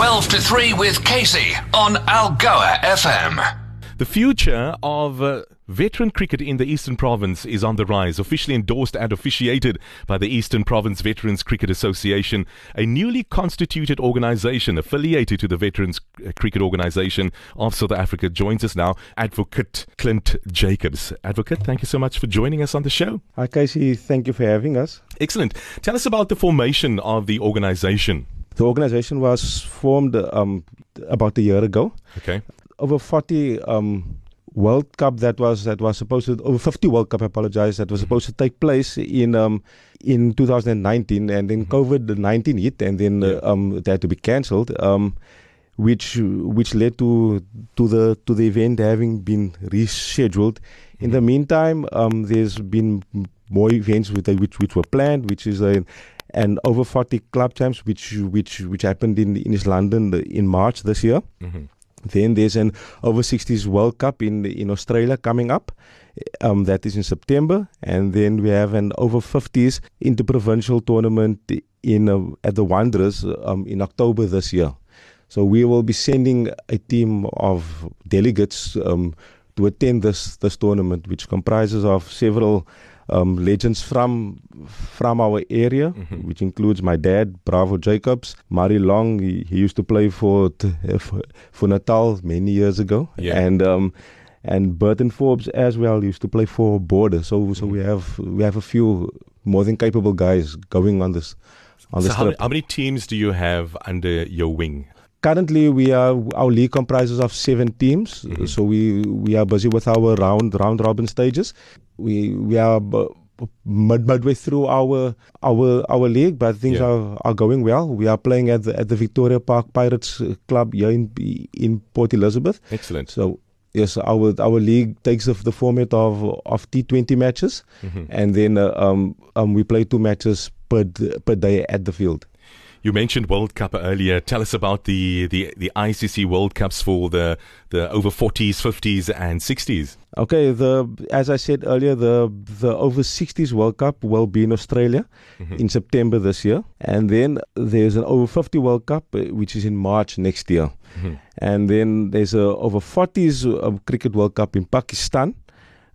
12 to 3 with Kaycee on Algoa FM. The future of uh, veteran cricket in the Eastern Province is on the rise. Officially endorsed and officiated by the Eastern Province Veterans Cricket Association, a newly constituted organisation affiliated to the Veterans uh, Cricket Organisation of South Africa, joins us now. Advocate Clint Jacobs. Advocate, thank you so much for joining us on the show. Hi, Kaycee. Thank you for having us. Excellent. Tell us about the formation of the organisation. The organisation was formed um, about a year ago. Okay over 40 um, World Cup that was that was supposed to over 50 World Cup. I apologize. That was supposed to take place in um, in 2019, and then mm-hmm. COVID 19 hit, and then yeah. uh, um, they had to be cancelled. Um, which which led to to the to the event having been rescheduled. In mm-hmm. the meantime, um, there's been more events with, which which were planned, which is a and over 40 club champs, which which which happened in in East London in March this year. Mm-hmm. Then there's an over 60s World Cup in in Australia coming up. Um, that is in September, and then we have an over 50s interprovincial tournament in uh, at the Wanderers um, in October this year. So we will be sending a team of delegates um, to attend this this tournament, which comprises of several um, legends from from our area, mm-hmm. which includes my dad, Bravo Jacobs, Murray Long. He, he used to play for, for, for Natal many years ago, yeah. and um, and Burton Forbes as well used to play for Border. So so mm-hmm. we have we have a few more than capable guys going on this on this so trip. How, how many teams do you have under your wing? Currently we are our league comprises of seven teams mm-hmm. so we we are busy with our round round robin stages we we are mid, midway through our our our league, but things yeah. are, are going well. We are playing at the at the Victoria Park Pirates Club here in in Port Elizabeth. Excellent. So yes, our our league takes the, the format of of T Twenty matches, mm-hmm. and then uh, um, um we play two matches per per day at the field. You mentioned World Cup earlier. Tell us about the, the, the ICC World Cups for the, the over 40s, 50s, and 60s. Okay, the as I said earlier, the the over 60s World Cup will be in Australia mm-hmm. in September this year, and then there's an over 50 World Cup uh, which is in March next year, mm-hmm. and then there's a over 40s uh, Cricket World Cup in Pakistan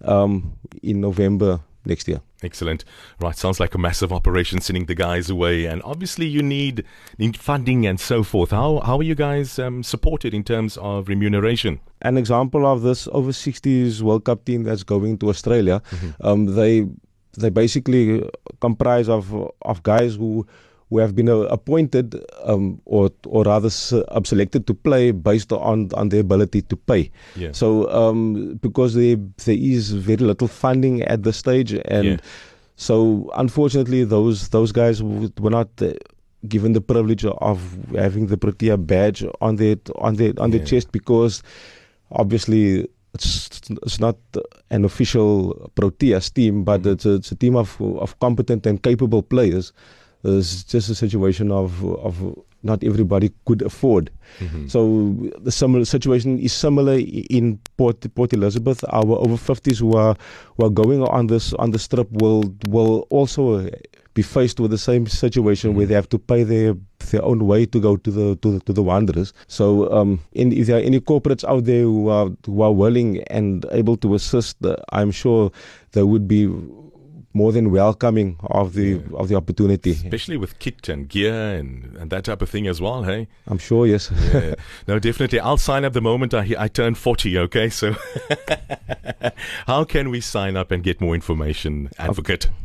um, in November next year. Excellent. Right, sounds like a massive operation sending the guys away, and obviously you need need funding and so forth. How how are you guys um, supported in terms of remuneration? An example of this over 60s World Cup team that's going to Australia, mm-hmm. um, they they basically comprise of of guys who who have been uh, appointed um, or or rather uh, selected to play based on on their ability to pay. Yeah. So um, because there there is very little funding at this stage, and yeah. so unfortunately those those guys were not. Uh, given the privilege of having the Protea badge on their on their on yeah. chest because obviously it's, it's not an official Proteas team, but mm-hmm. it's, a, it's a team of of competent and capable players it's just a situation of of not everybody could afford. Mm-hmm. So the similar situation is similar in Port Port Elizabeth. Our over fifties who are who are going on this on the strip will will also be faced with the same situation mm-hmm. where they have to pay their their own way to go to the to the, to the Wanderers. So um, in, if there are any corporates out there who are who are willing and able to assist, uh, I'm sure they would be more than welcoming of the yeah. of the opportunity, especially with kit and gear and, and that type of thing as well. Hey, I'm sure. Yes. yeah. No, definitely. I'll sign up the moment I I turn 40. Okay, so how can we sign up and get more information, advocate? Okay.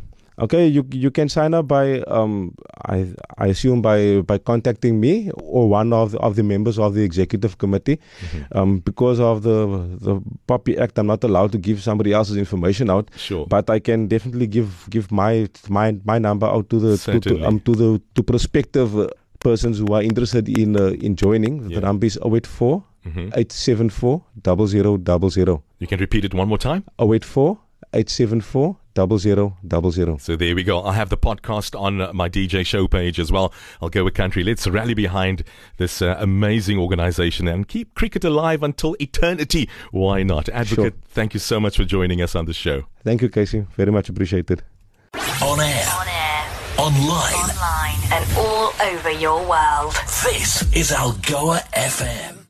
Okay, you you can sign up by um, I I assume by by contacting me or one of the, of the members of the executive committee. Mm-hmm. Um, because of the the POPI Act, I'm not allowed to give somebody else's information out. Sure. But I can definitely give give my my my number out to the to, to, um, to the to prospective persons who are interested in uh, in joining. Yeah. The number is 084 mm-hmm. 874 0000. You can repeat it one more time. 084 874 double zero double zero. So there we go. I'll have the podcast on my DJ show page as well. I'll go with country. Let's rally behind this uh, amazing organization and keep cricket alive until eternity. Why not? Advocate, sure. thank you so much for joining us on the show. Thank you, Kaycee. Very much appreciated. On air. On air. online, Online and all over your world. this is Algoa FM.